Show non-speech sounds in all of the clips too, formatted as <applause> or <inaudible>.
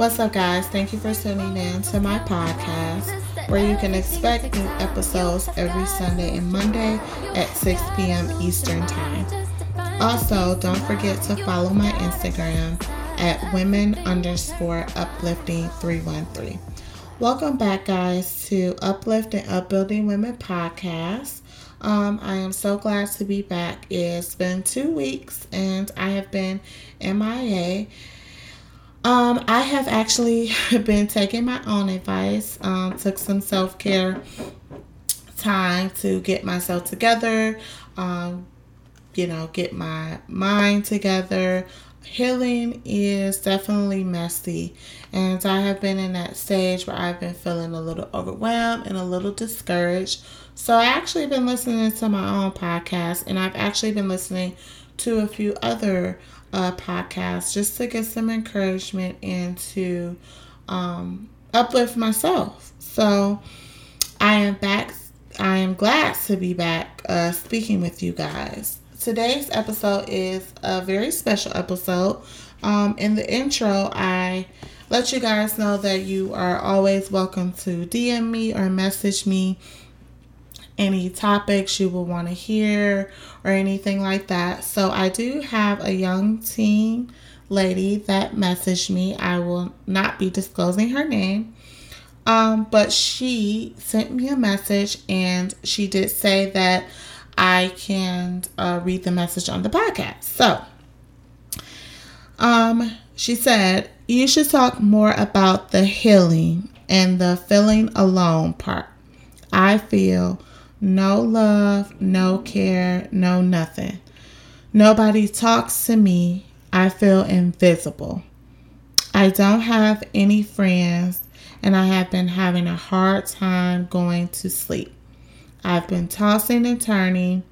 What's up, guys? Thank you for tuning in to my podcast where you can expect new episodes every Sunday and Monday at 6 p.m. Eastern Time. Also, don't forget to follow my Instagram at women underscore uplifting 313. Welcome back, guys, to Uplift and Upbuilding Women podcast. Um, I am so glad to be back. It's been two weeks and I have been MIA. Um, I have actually <laughs> been taking my own advice. Um, took some self care time to get myself together. Um, you know, get my mind together. Healing is definitely messy, and I have been in that stage where I've been feeling a little overwhelmed and a little discouraged. So I actually been listening to my own podcast, and I've actually been listening to a few other uh, podcasts just to get some encouragement and to um, uplift myself. So I am back. I am glad to be back uh, speaking with you guys. Today's episode is a very special episode. Um, in the intro, I let you guys know that you are always welcome to DM me or message me any topics you will want to hear or anything like that. So I do have a young teen lady that messaged me. I will not be disclosing her name. Um, but she sent me a message and she did say that I can uh, read the message on the podcast. So, um, she said, You should talk more about the healing and the feeling alone part. I feel no love, no care, no nothing. Nobody talks to me. I feel invisible. I don't have any friends, and I have been having a hard time going to sleep. I've been tossing and turning,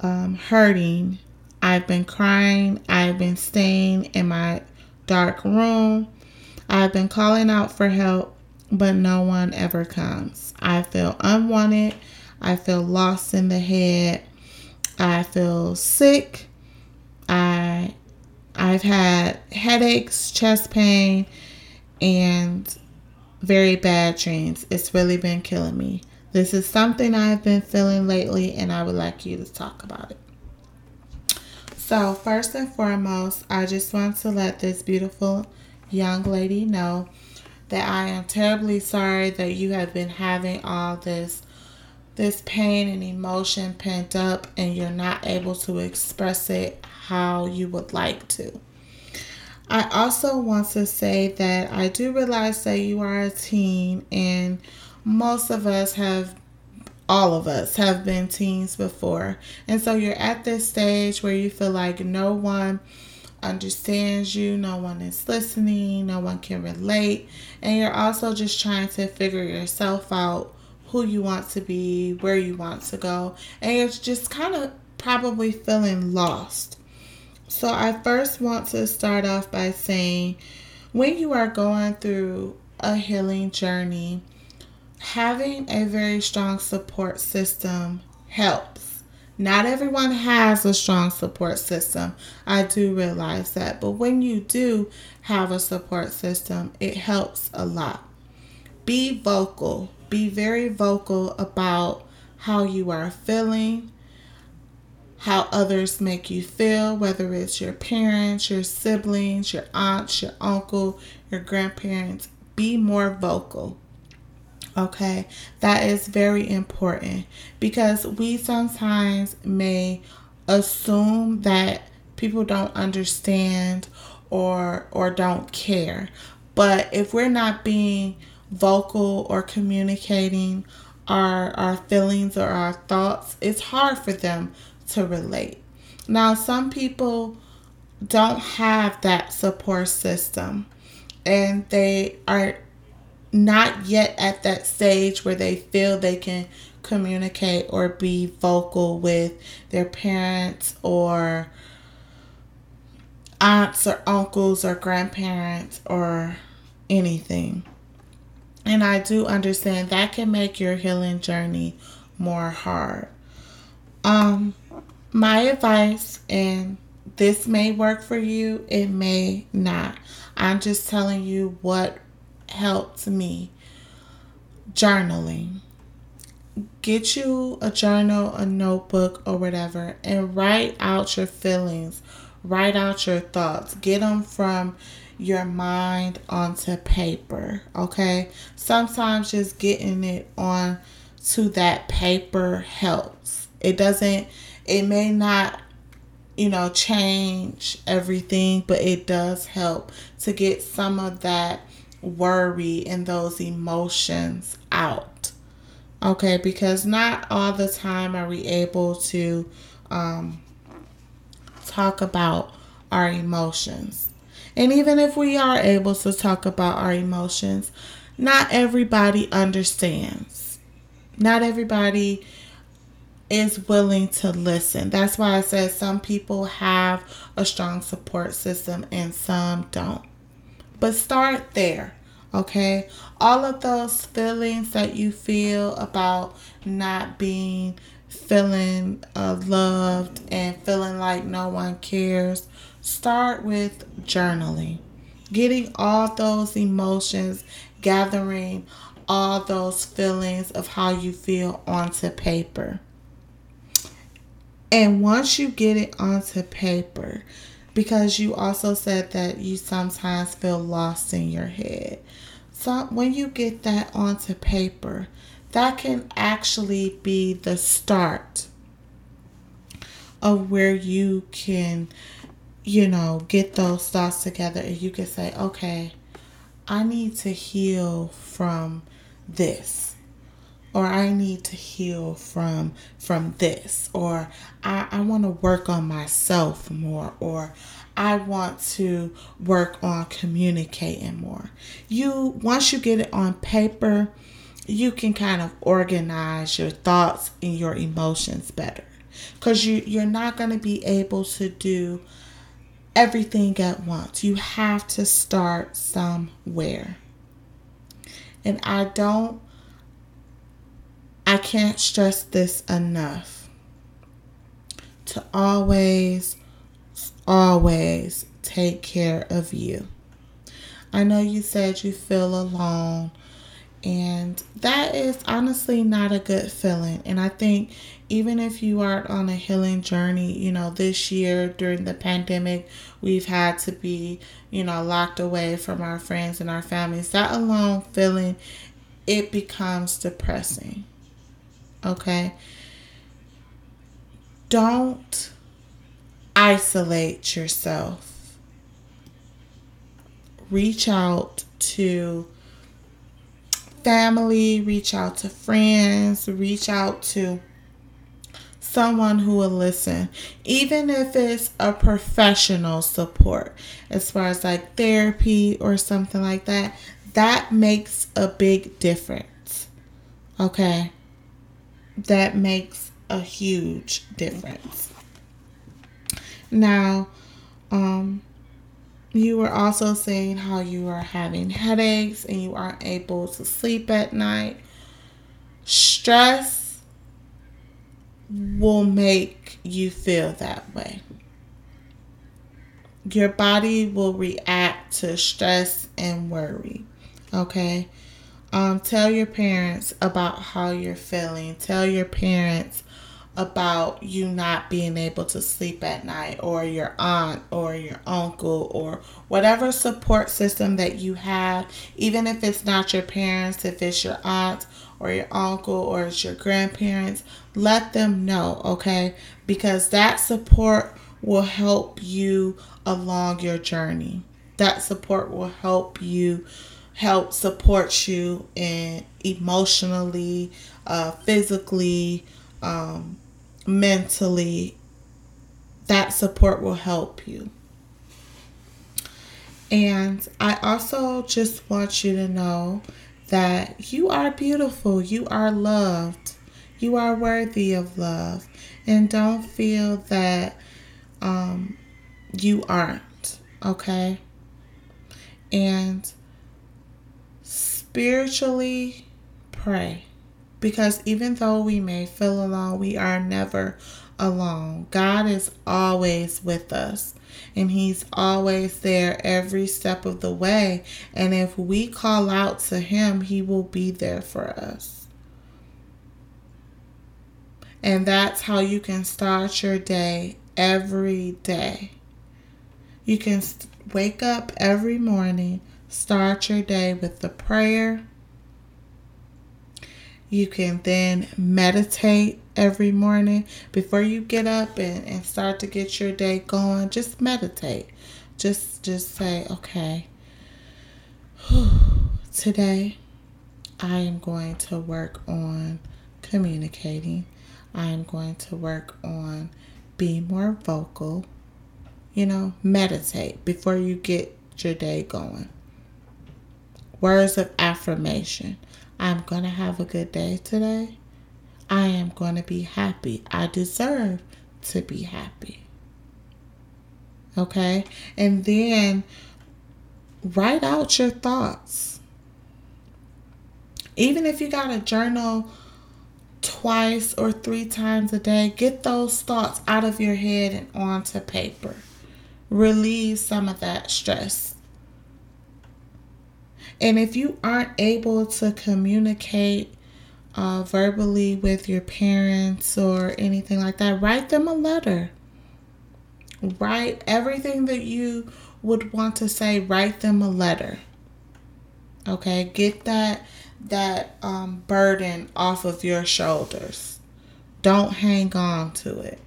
um, hurting. I've been crying. I've been staying in my dark room. I've been calling out for help, but no one ever comes. I feel unwanted. I feel lost in the head. I feel sick. I I've had headaches, chest pain, and very bad dreams. It's really been killing me. This is something I've been feeling lately, and I would like you to talk about it. So, first and foremost, I just want to let this beautiful young lady know that I am terribly sorry that you have been having all this this pain and emotion pent up and you're not able to express it how you would like to. I also want to say that I do realize that you are a teen and most of us have all of us have been teens before. And so you're at this stage where you feel like no one understands you, no one is listening, no one can relate, and you're also just trying to figure yourself out who you want to be, where you want to go, and you're just kind of probably feeling lost. So, I first want to start off by saying when you are going through a healing journey, having a very strong support system helps. Not everyone has a strong support system. I do realize that. But when you do have a support system, it helps a lot. Be vocal be very vocal about how you are feeling, how others make you feel, whether it's your parents, your siblings, your aunts, your uncle, your grandparents. Be more vocal. Okay, that is very important because we sometimes may assume that people don't understand or or don't care. But if we're not being vocal or communicating our our feelings or our thoughts, it's hard for them to relate. Now, some people don't have that support system and they are not yet at that stage where they feel they can communicate or be vocal with their parents or aunts or uncles or grandparents or anything. And I do understand that can make your healing journey more hard. Um, my advice and this may work for you, it may not. I'm just telling you what helped me. Journaling. Get you a journal, a notebook, or whatever, and write out your feelings, write out your thoughts. Get them from your mind onto paper, okay? Sometimes just getting it on to that paper helps. It doesn't, it may not you know, change everything, but it does help to get some of that worry and those emotions out. Okay, because not all the time are we able to um, talk about our emotions. And even if we are able to talk about our emotions, not everybody understands. Not everybody is willing to listen. That's why I said some people have a strong support system and some don't. But start there, okay? All of those feelings that you feel about not being feeling uh, loved and feeling like no one cares, start with journaling. Getting all those emotions, gathering all those feelings of how you feel onto paper and once you get it onto paper, because you also said that you sometimes feel lost in your head. So when you get that onto paper, that can actually be the start of where you can, you know, get those thoughts together and you can say, okay, I need to heal from this or I need to heal from from this or I, I want to work on myself more or I want to work on communicating more. You once you get it on paper, you can kind of organize your thoughts and your emotions better. Cuz you you're not going to be able to do everything at once. You have to start somewhere. And I don't I can't stress this enough to always, always take care of you. I know you said you feel alone, and that is honestly not a good feeling. And I think even if you aren't on a healing journey, you know, this year during the pandemic, we've had to be, you know, locked away from our friends and our families. That alone feeling, it becomes depressing. Okay? Don't isolate yourself. Reach out to family, reach out to friends, reach out to someone who will listen, even if it's a professional support, as far as like therapy or something like that. That makes a big difference. Okay that makes a huge difference. Now, um, you were also saying how you are having headaches and you aren't able to sleep at night. Stress will make you feel that way. Your body will react to stress and worry. Okay? Um, tell your parents about how you're feeling. Tell your parents about you not being able to sleep at night, or your aunt, or your uncle, or whatever support system that you have, even if it's not your parents, if it's your aunt, or your uncle, or it's your grandparents, let them know, okay? Because that support will help you along your journey. That support will help you help support you in emotionally, uh, physically, um, mentally. That support will help you. And I also just want you to know that you are beautiful, you are loved, you are worthy of love, and don't feel that um, you aren't, okay? And spiritually pray because even though we may feel alone, we are never alone. God is always with us and He's always there every step of the way. And if we call out to Him, He will be there for us. And that's how you can start your day every day. You can wake up every morning, start your day with the prayer. You can then meditate every morning before you get up and, and start to get your day going. Just meditate. Just just say, okay, <sighs> today I am going to work on communicating. I am going to work on being more vocal. You know, meditate before you get your day going. Words of affirmation. I'm going to have a good day today. I am going to be happy. I deserve to be happy. Okay? And then write out your thoughts. Even if you got a journal twice or three times a day, get those thoughts out of your head and onto paper. Relieve some of that stress. And if you aren't able to communicate uh, verbally with your parents or anything like that, write them a letter. Write everything that you would want to say, write them a letter. Okay, get that that um, burden off of your shoulders. Don't hang on to it.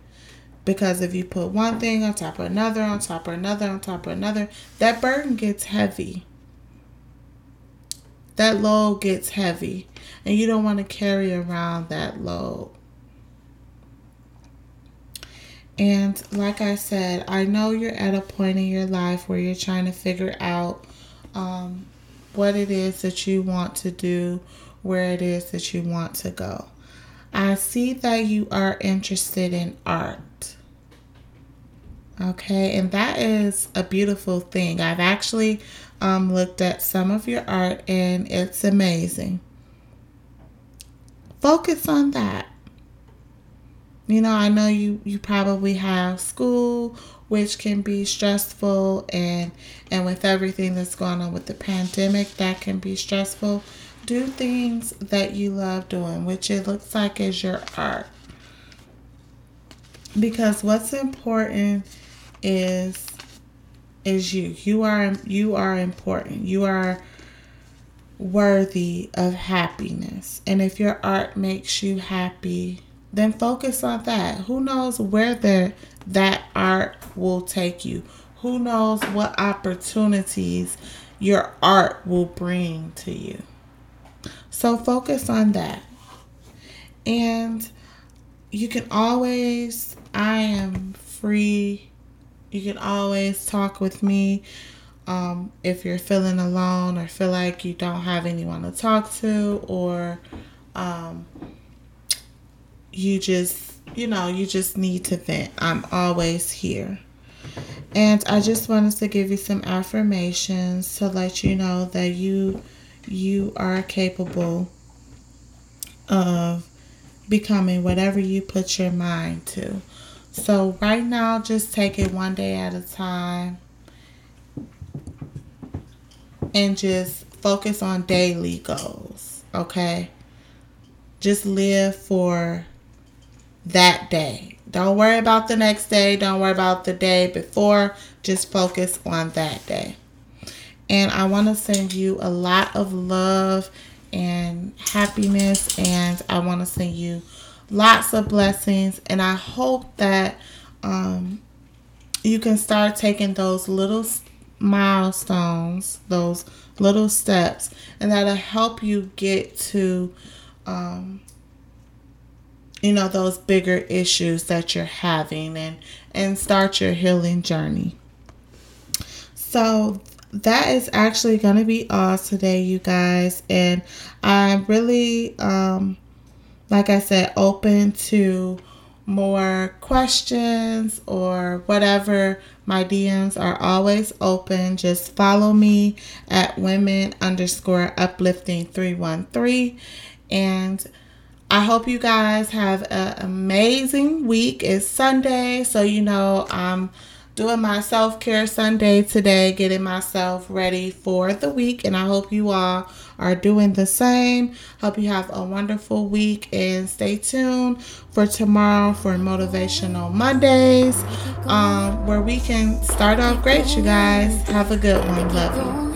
Because if you put one thing on top of another, on top of another, on top of another, that burden gets heavy. That load gets heavy, and you don't want to carry around that load. And like I said, I know you're at a point in your life where you're trying to figure out um, what it is that you want to do, where it is that you want to go. I see that you are interested in art. Okay, and that is a beautiful thing. I've actually um, looked at some of your art and it's amazing. Focus on that. You know, I know you you probably have school which can be stressful and and with everything that's going on with the pandemic that can be stressful do things that you love doing which it looks like is your art because what's important is is you you are you are important you are worthy of happiness and if your art makes you happy then focus on that. Who knows where the, that art will take you? Who knows what opportunities your art will bring to you? So focus on that. And you can always, I am free. You can always talk with me um, if you're feeling alone or feel like you don't have anyone to talk to or um, you just, you know, you just need to vent. I'm always here. And I just wanted to give you some affirmations to let you know that you you are capable of becoming whatever you put your mind to. So right now just take it one day at a time and just focus on daily goals, okay? Just live for that day. Don't worry about the next day. Don't worry about the day before. Just focus on that day. And I want to send you a lot of love and happiness. And I want to send you lots of blessings. And I hope that um, you can start taking those little milestones, those little steps, and that'll help you get to um, you know those bigger issues that you're having and and start your healing journey so that is actually going to be all today you guys and i'm really um like i said open to more questions or whatever. My dms are always open. Just follow me at women underscore uplifting 313 and I hope you guys have an amazing week. It's Sunday, so you know I'm doing my self care Sunday today, getting myself ready for the week, and I hope you all are doing the same. Hope you have a wonderful week and stay tuned for tomorrow for Motivational Mondays, um, where we can start off great, you guys. Have a good one. Love you.